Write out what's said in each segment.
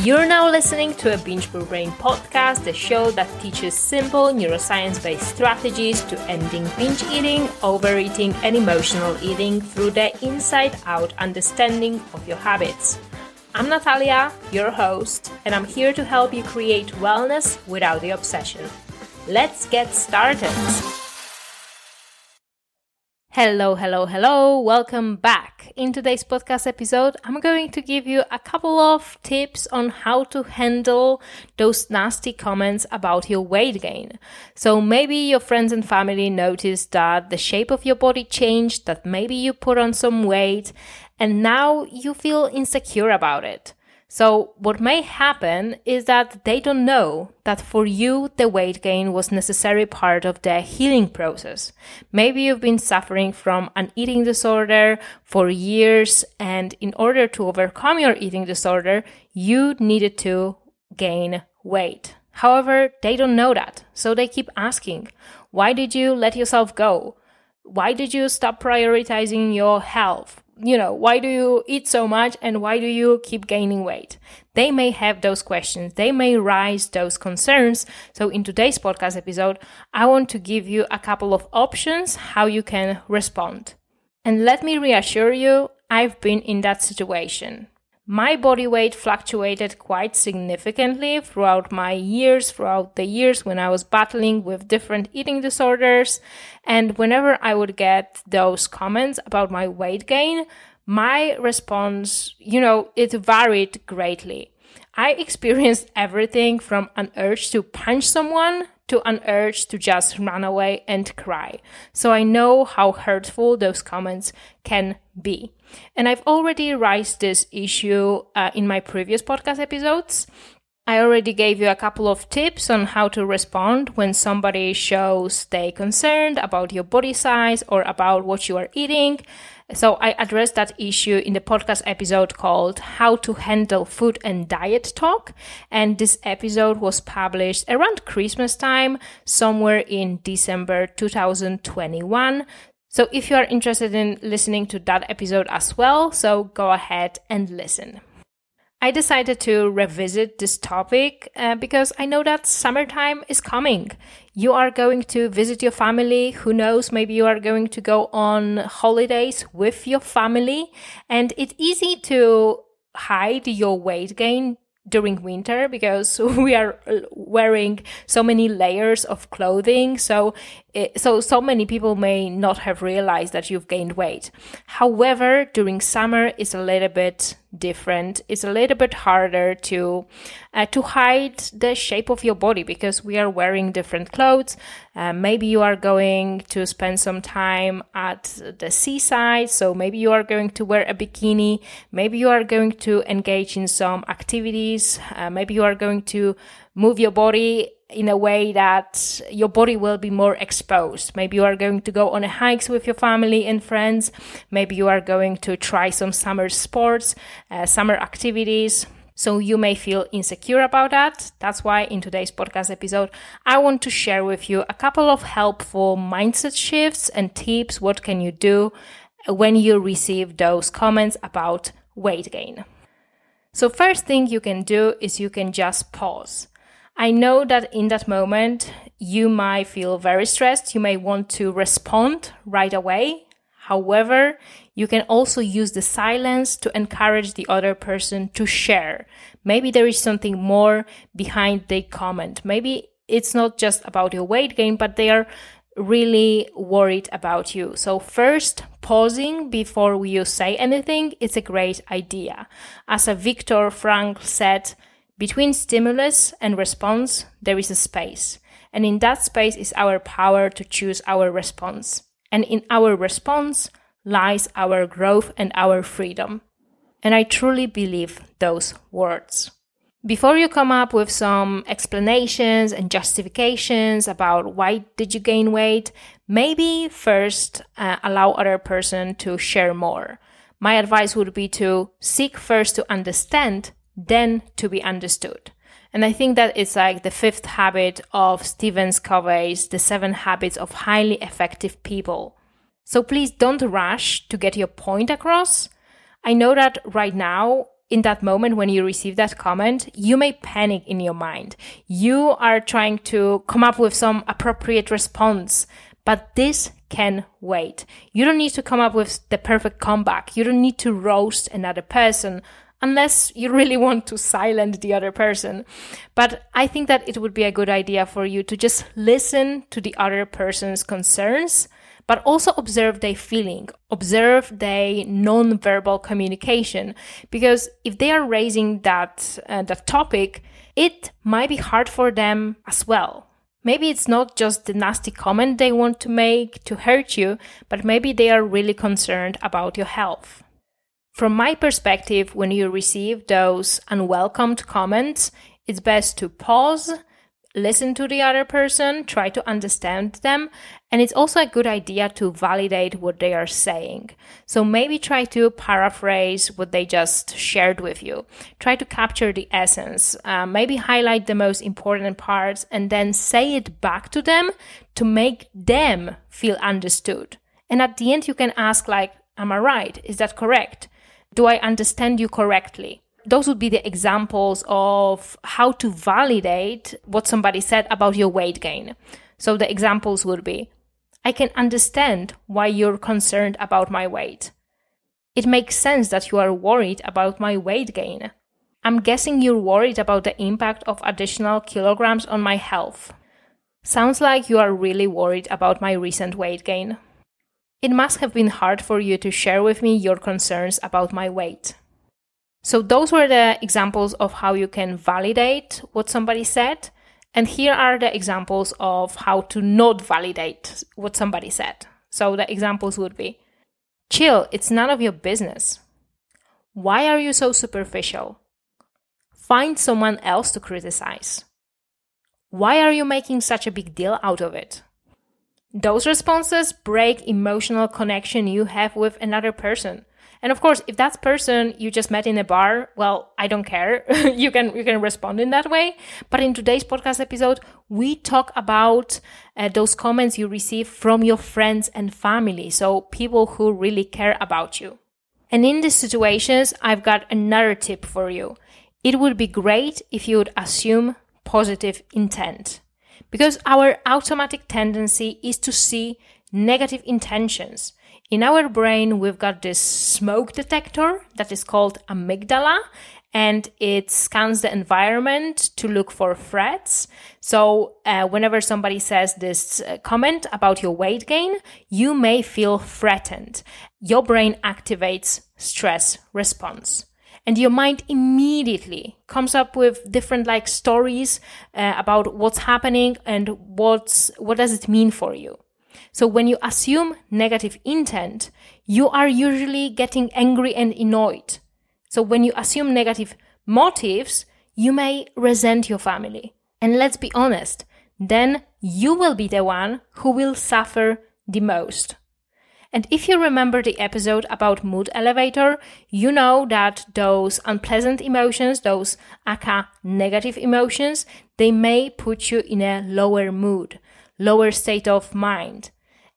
You're now listening to a Binge Your Brain podcast, the show that teaches simple neuroscience based strategies to ending binge eating, overeating, and emotional eating through the inside out understanding of your habits. I'm Natalia, your host, and I'm here to help you create wellness without the obsession. Let's get started. Hello, hello, hello. Welcome back. In today's podcast episode, I'm going to give you a couple of tips on how to handle those nasty comments about your weight gain. So maybe your friends and family noticed that the shape of your body changed, that maybe you put on some weight, and now you feel insecure about it. So, what may happen is that they don't know that for you the weight gain was necessary part of the healing process. Maybe you've been suffering from an eating disorder for years, and in order to overcome your eating disorder, you needed to gain weight. However, they don't know that, so they keep asking, Why did you let yourself go? Why did you stop prioritizing your health? You know, why do you eat so much and why do you keep gaining weight? They may have those questions. They may raise those concerns. So in today's podcast episode, I want to give you a couple of options how you can respond. And let me reassure you, I've been in that situation. My body weight fluctuated quite significantly throughout my years, throughout the years when I was battling with different eating disorders. And whenever I would get those comments about my weight gain, my response, you know, it varied greatly. I experienced everything from an urge to punch someone to an urge to just run away and cry. So I know how hurtful those comments can be. And I've already raised this issue uh, in my previous podcast episodes. I already gave you a couple of tips on how to respond when somebody shows they concerned about your body size or about what you are eating. So I addressed that issue in the podcast episode called How to Handle Food and Diet Talk. And this episode was published around Christmas time, somewhere in December 2021. So if you are interested in listening to that episode as well, so go ahead and listen. I decided to revisit this topic uh, because I know that summertime is coming. You are going to visit your family. Who knows? Maybe you are going to go on holidays with your family. And it's easy to hide your weight gain during winter because we are wearing so many layers of clothing so it, so so many people may not have realized that you've gained weight. However during summer it's a little bit different. It's a little bit harder to uh, to hide the shape of your body because we are wearing different clothes. Uh, maybe you are going to spend some time at the seaside so maybe you are going to wear a bikini. Maybe you are going to engage in some activities. Uh, maybe you are going to move your body in a way that your body will be more exposed. Maybe you are going to go on hikes with your family and friends. Maybe you are going to try some summer sports, uh, summer activities. So you may feel insecure about that. That's why in today's podcast episode, I want to share with you a couple of helpful mindset shifts and tips. What can you do when you receive those comments about weight gain? So first thing you can do is you can just pause. I know that in that moment, you might feel very stressed. You may want to respond right away. However, you can also use the silence to encourage the other person to share. Maybe there is something more behind the comment. Maybe it's not just about your weight gain, but they are really worried about you. So first, pausing before you say anything is a great idea. As a Viktor Frankl said, between stimulus and response, there is a space. And in that space is our power to choose our response. And in our response lies our growth and our freedom. And I truly believe those words. Before you come up with some explanations and justifications about why did you gain weight, maybe first uh, allow other person to share more. My advice would be to seek first to understand then to be understood. And I think that it's like the fifth habit of Stephen Covey's The Seven Habits of Highly Effective People. So please don't rush to get your point across. I know that right now in that moment when you receive that comment, you may panic in your mind. You are trying to come up with some appropriate response, but this can wait. You don't need to come up with the perfect comeback. You don't need to roast another person unless you really want to silence the other person. But I think that it would be a good idea for you to just listen to the other person's concerns but also observe their feeling, observe their non-verbal communication. Because if they are raising that, uh, that topic, it might be hard for them as well. Maybe it's not just the nasty comment they want to make to hurt you, but maybe they are really concerned about your health. From my perspective, when you receive those unwelcomed comments, it's best to pause, listen to the other person, try to understand them, and it's also a good idea to validate what they are saying. So maybe try to paraphrase what they just shared with you. Try to capture the essence, uh, maybe highlight the most important parts, and then say it back to them to make them feel understood. And at the end, you can ask, like, Am I right? Is that correct? Do I understand you correctly? those would be the examples of how to validate what somebody said about your weight gain. So the examples would be I can understand why you're concerned about my weight. It makes sense that you are worried about my weight gain. I'm guessing you're worried about the impact of additional kilograms on my health. Sounds like you are really worried about my recent weight gain. It must have been hard for you to share with me your concerns about my weight. So those were the examples of how you can validate what somebody said. And here are the examples of how to not validate what somebody said. So the examples would be chill, it's none of your business. Why are you so superficial? Find someone else to criticize. Why are you making such a big deal out of it? Those responses break emotional connection you have with another person. And of course, if that person you just met in a bar, well, I don't care. you can you can respond in that way. But in today's podcast episode, we talk about uh, those comments you receive from your friends and family, so people who really care about you. And in these situations, I've got another tip for you. It would be great if you would assume positive intent. Because our automatic tendency is to see negative intentions. In our brain, we've got this smoke detector that is called amygdala, and it scans the environment to look for threats. So, uh, whenever somebody says this uh, comment about your weight gain, you may feel threatened. Your brain activates stress response. And your mind immediately comes up with different like stories uh, about what's happening and what's what does it mean for you. So when you assume negative intent, you are usually getting angry and annoyed. So when you assume negative motives, you may resent your family. And let's be honest, then you will be the one who will suffer the most. And if you remember the episode about mood elevator, you know that those unpleasant emotions, those aka negative emotions, they may put you in a lower mood, lower state of mind.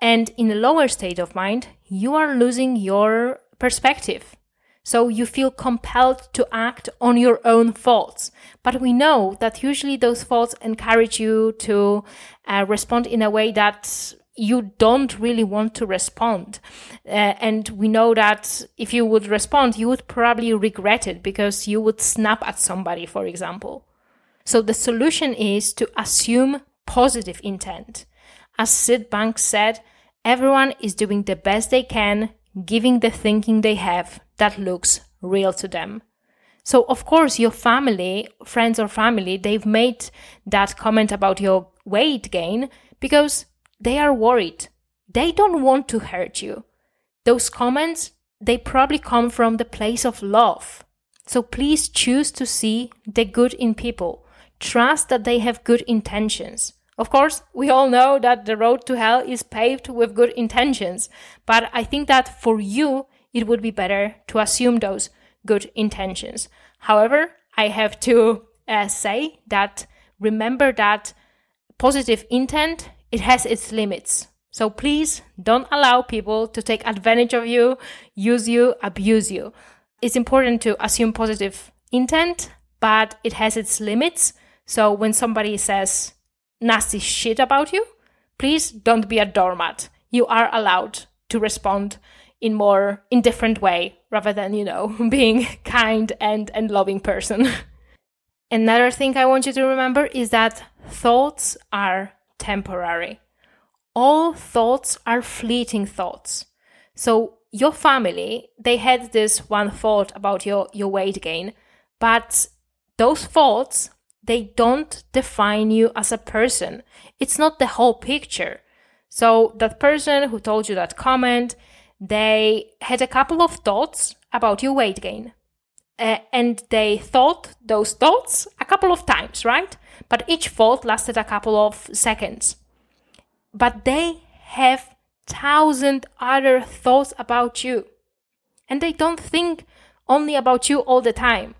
And in a lower state of mind, you are losing your perspective. So you feel compelled to act on your own thoughts. But we know that usually those thoughts encourage you to uh, respond in a way that you don't really want to respond. Uh, and we know that if you would respond, you would probably regret it because you would snap at somebody, for example. So the solution is to assume positive intent. As Syd Banks said, Everyone is doing the best they can, giving the thinking they have that looks real to them. So, of course, your family, friends or family, they've made that comment about your weight gain because they are worried. They don't want to hurt you. Those comments, they probably come from the place of love. So please choose to see the good in people. Trust that they have good intentions. Of course, we all know that the road to hell is paved with good intentions, but I think that for you, it would be better to assume those good intentions. However, I have to uh, say that remember that positive intent, it has its limits. So please don't allow people to take advantage of you, use you, abuse you. it's important to assume positive intent, but it has its limits. So when somebody says nasty shit about you, please don't be a doormat. You are allowed to respond in more indifferent way rather than, you know, being kind and, and loving person. Another thing I want you to remember is that thoughts are temporary. All thoughts are fleeting thoughts. So your family, they had this one thought about your, your weight gain, but those thoughts, they don't define you as a person. It's not the whole picture. So that person who told you that comment, they had a couple of thoughts about your weight gain. Uh, and they thought those thoughts a couple of times, right? But each thought lasted a couple of seconds. But they have thousand other thoughts about you. And they don't think only about you all the time.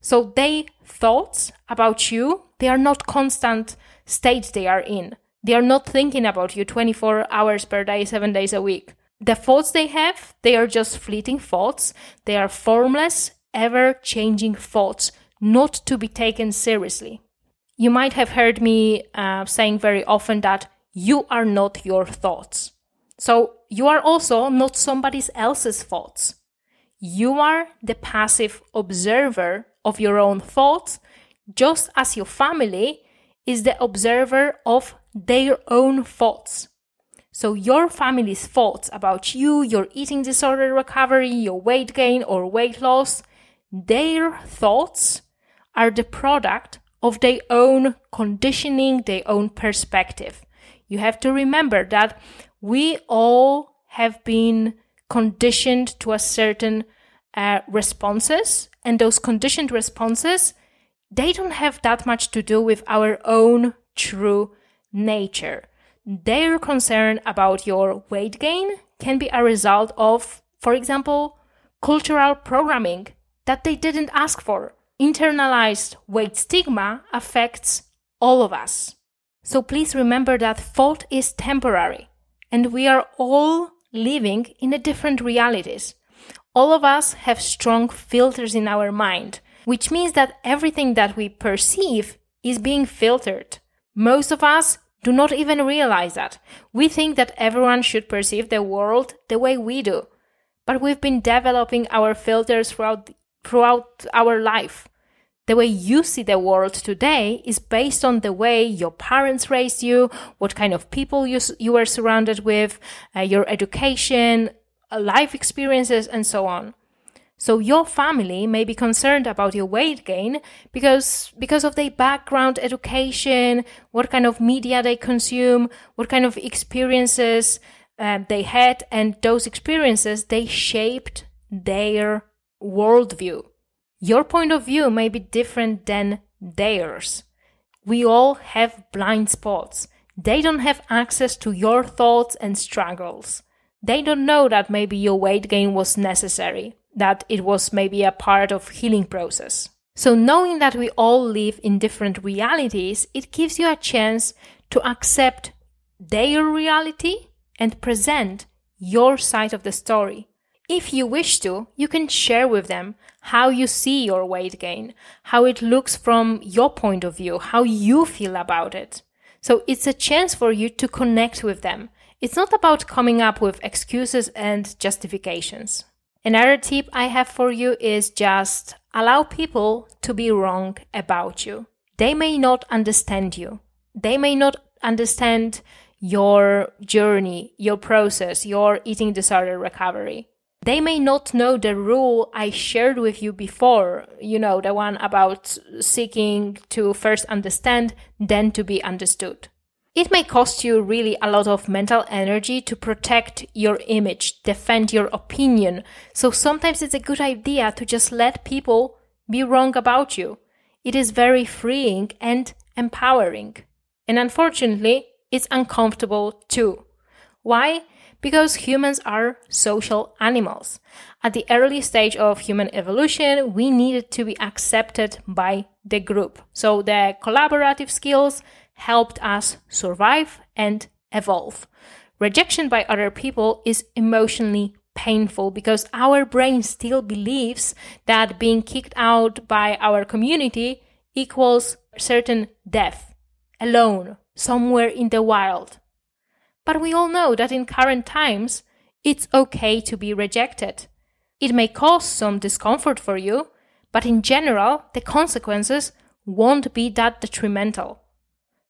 So they thoughts about you, they are not constant state they are in. They are not thinking about you 24 hours per day, 7 days a week. The thoughts they have, they are just fleeting thoughts. They are formless, ever changing thoughts, not to be taken seriously. You might have heard me uh, saying very often that you are not your thoughts. So you are also not somebody else's thoughts. You are the passive observer of your own thoughts, just as your family is the observer of their own thoughts. So your family's thoughts about you, your eating disorder recovery, your weight gain or weight loss, their thoughts are the product of their own conditioning, their own perspective. You have to remember that we all have been conditioned to a certain uh, responses and those conditioned responses they don't have that much to do with our own true nature their concern about your weight gain can be a result of for example cultural programming that they didn't ask for internalized weight stigma affects all of us so please remember that fault is temporary and we are all living in a different realities. All of us have strong filters in our mind, which means that everything that we perceive is being filtered. Most of us do not even realize that. We think that everyone should perceive the world the way we do. But we've been developing our filters throughout, throughout our life the way you see the world today is based on the way your parents raised you, what kind of people you, you were surrounded with, uh, your education, uh, life experiences, and so on. So your family may be concerned about your weight gain because because of their background education, what kind of media they consume, what kind of experiences uh, they had, and those experiences they shaped their worldview. Your point of view may be different than theirs. We all have blind spots. They don't have access to your thoughts and struggles. They don't know that maybe your weight gain was necessary, that it was maybe a part of healing process. So knowing that we all live in different realities, it gives you a chance to accept their reality and present your side of the story. If you wish to, you can share with them how you see your weight gain, how it looks from your point of view, how you feel about it. So it's a chance for you to connect with them. It's not about coming up with excuses and justifications. Another tip I have for you is just allow people to be wrong about you. They may not understand you. They may not understand your journey, your process, your eating disorder recovery they may not know the rule I shared with you before, you know, the one about seeking to first understand, then to be understood. It may cost you really a lot of mental energy to protect your image, defend your opinion. So sometimes it's a good idea to just let people be wrong about you. It is very freeing and empowering. And unfortunately, it's uncomfortable too. Why? Because humans are social animals. At the early stage of human evolution, we needed to be accepted by the group. So the collaborative skills helped us survive and evolve. Rejection by other people is emotionally painful because our brain still believes that being kicked out by our community equals certain death, alone, somewhere in the wild. But we all know that in current times, it's okay to be rejected. It may cause some discomfort for you, but in general, the consequences won't be that detrimental.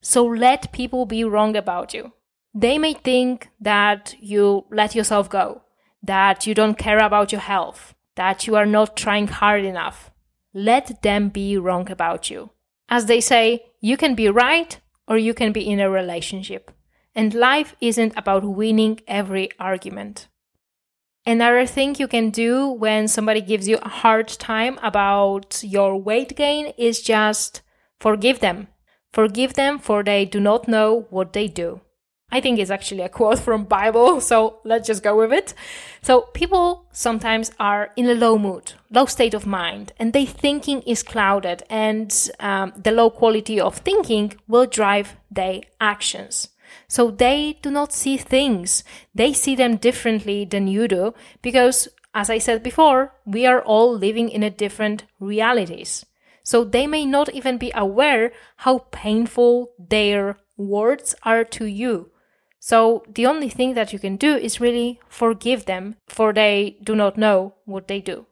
So let people be wrong about you. They may think that you let yourself go, that you don't care about your health, that you are not trying hard enough. Let them be wrong about you. As they say, you can be right or you can be in a relationship. And life isn't about winning every argument. Another thing you can do when somebody gives you a hard time about your weight gain is just forgive them. Forgive them for they do not know what they do. I think it's actually a quote from Bible, so let's just go with it. So people sometimes are in a low mood, low state of mind, and their thinking is clouded, and um, the low quality of thinking will drive their actions. So they do not see things; they see them differently than you do, because, as I said before, we are all living in a different realities. So they may not even be aware how painful their words are to you so the only thing that you can do is really forgive them, for they do not know what they do.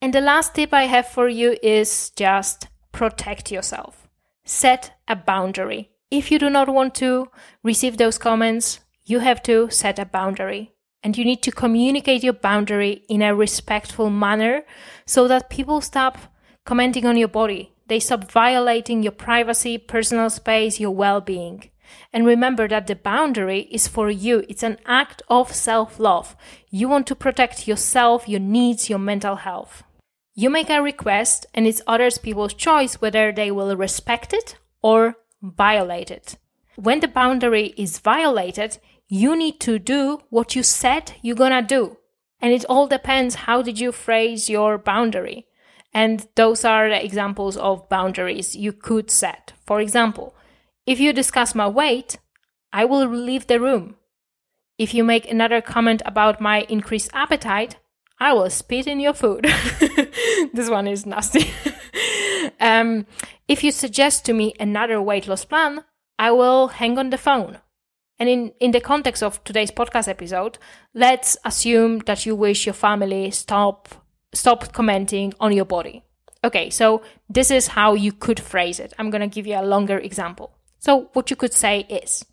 And the last tip I have for you is just protect yourself. Set a boundary. If you do not want to receive those comments, you have to set a boundary. And you need to communicate your boundary in a respectful manner so that people stop commenting on your body. They stop violating your privacy, personal space, your well being. And remember that the boundary is for you. It's an act of self love. You want to protect yourself, your needs, your mental health. You make a request, and it's others people's choice whether they will respect it or violate it. When the boundary is violated, you need to do what you said you're gonna do. And it all depends how did you phrase your boundary. And those are the examples of boundaries you could set. For example, if you discuss my weight, I will leave the room. If you make another comment about my increased appetite, I will spit in your food. this one is nasty. um, if you suggest to me another weight loss plan, I will hang on the phone. And in, in the context of today's podcast episode, let's assume that you wish your family stop stop commenting on your body. Okay, so this is how you could phrase it. I'm gonna give you a longer example. So, what you could say is,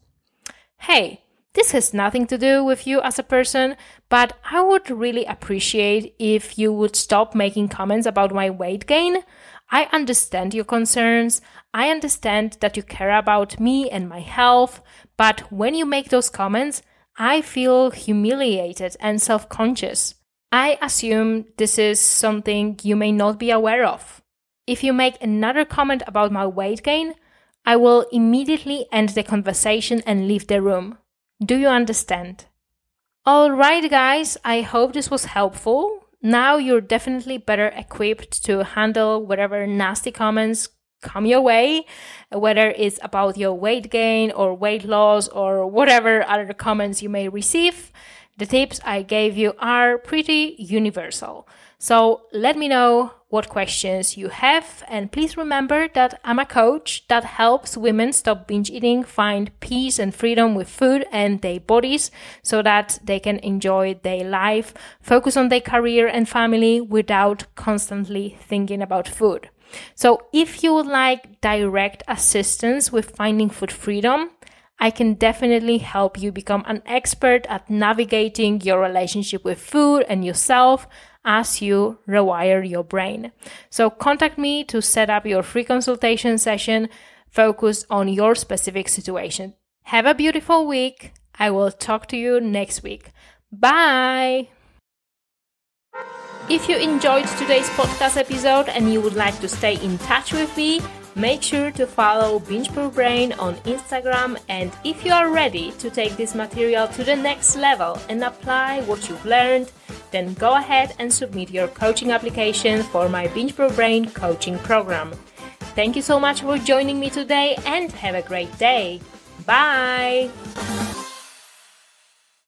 Hey, this has nothing to do with you as a person, but I would really appreciate if you would stop making comments about my weight gain. I understand your concerns. I understand that you care about me and my health, but when you make those comments, I feel humiliated and self conscious. I assume this is something you may not be aware of. If you make another comment about my weight gain, I will immediately end the conversation and leave the room. Do you understand? Alright, guys, I hope this was helpful. Now you're definitely better equipped to handle whatever nasty comments come your way, whether it's about your weight gain or weight loss or whatever other comments you may receive. The tips I gave you are pretty universal. So let me know what questions you have. And please remember that I'm a coach that helps women stop binge eating, find peace and freedom with food and their bodies so that they can enjoy their life, focus on their career and family without constantly thinking about food. So if you would like direct assistance with finding food freedom, I can definitely help you become an expert at navigating your relationship with food and yourself as you rewire your brain. So contact me to set up your free consultation session focused on your specific situation. Have a beautiful week. I will talk to you next week. Bye. If you enjoyed today's podcast episode and you would like to stay in touch with me, Make sure to follow Binge Brain on Instagram and if you are ready to take this material to the next level and apply what you've learned, then go ahead and submit your coaching application for my Binge Brain coaching program. Thank you so much for joining me today and have a great day. Bye!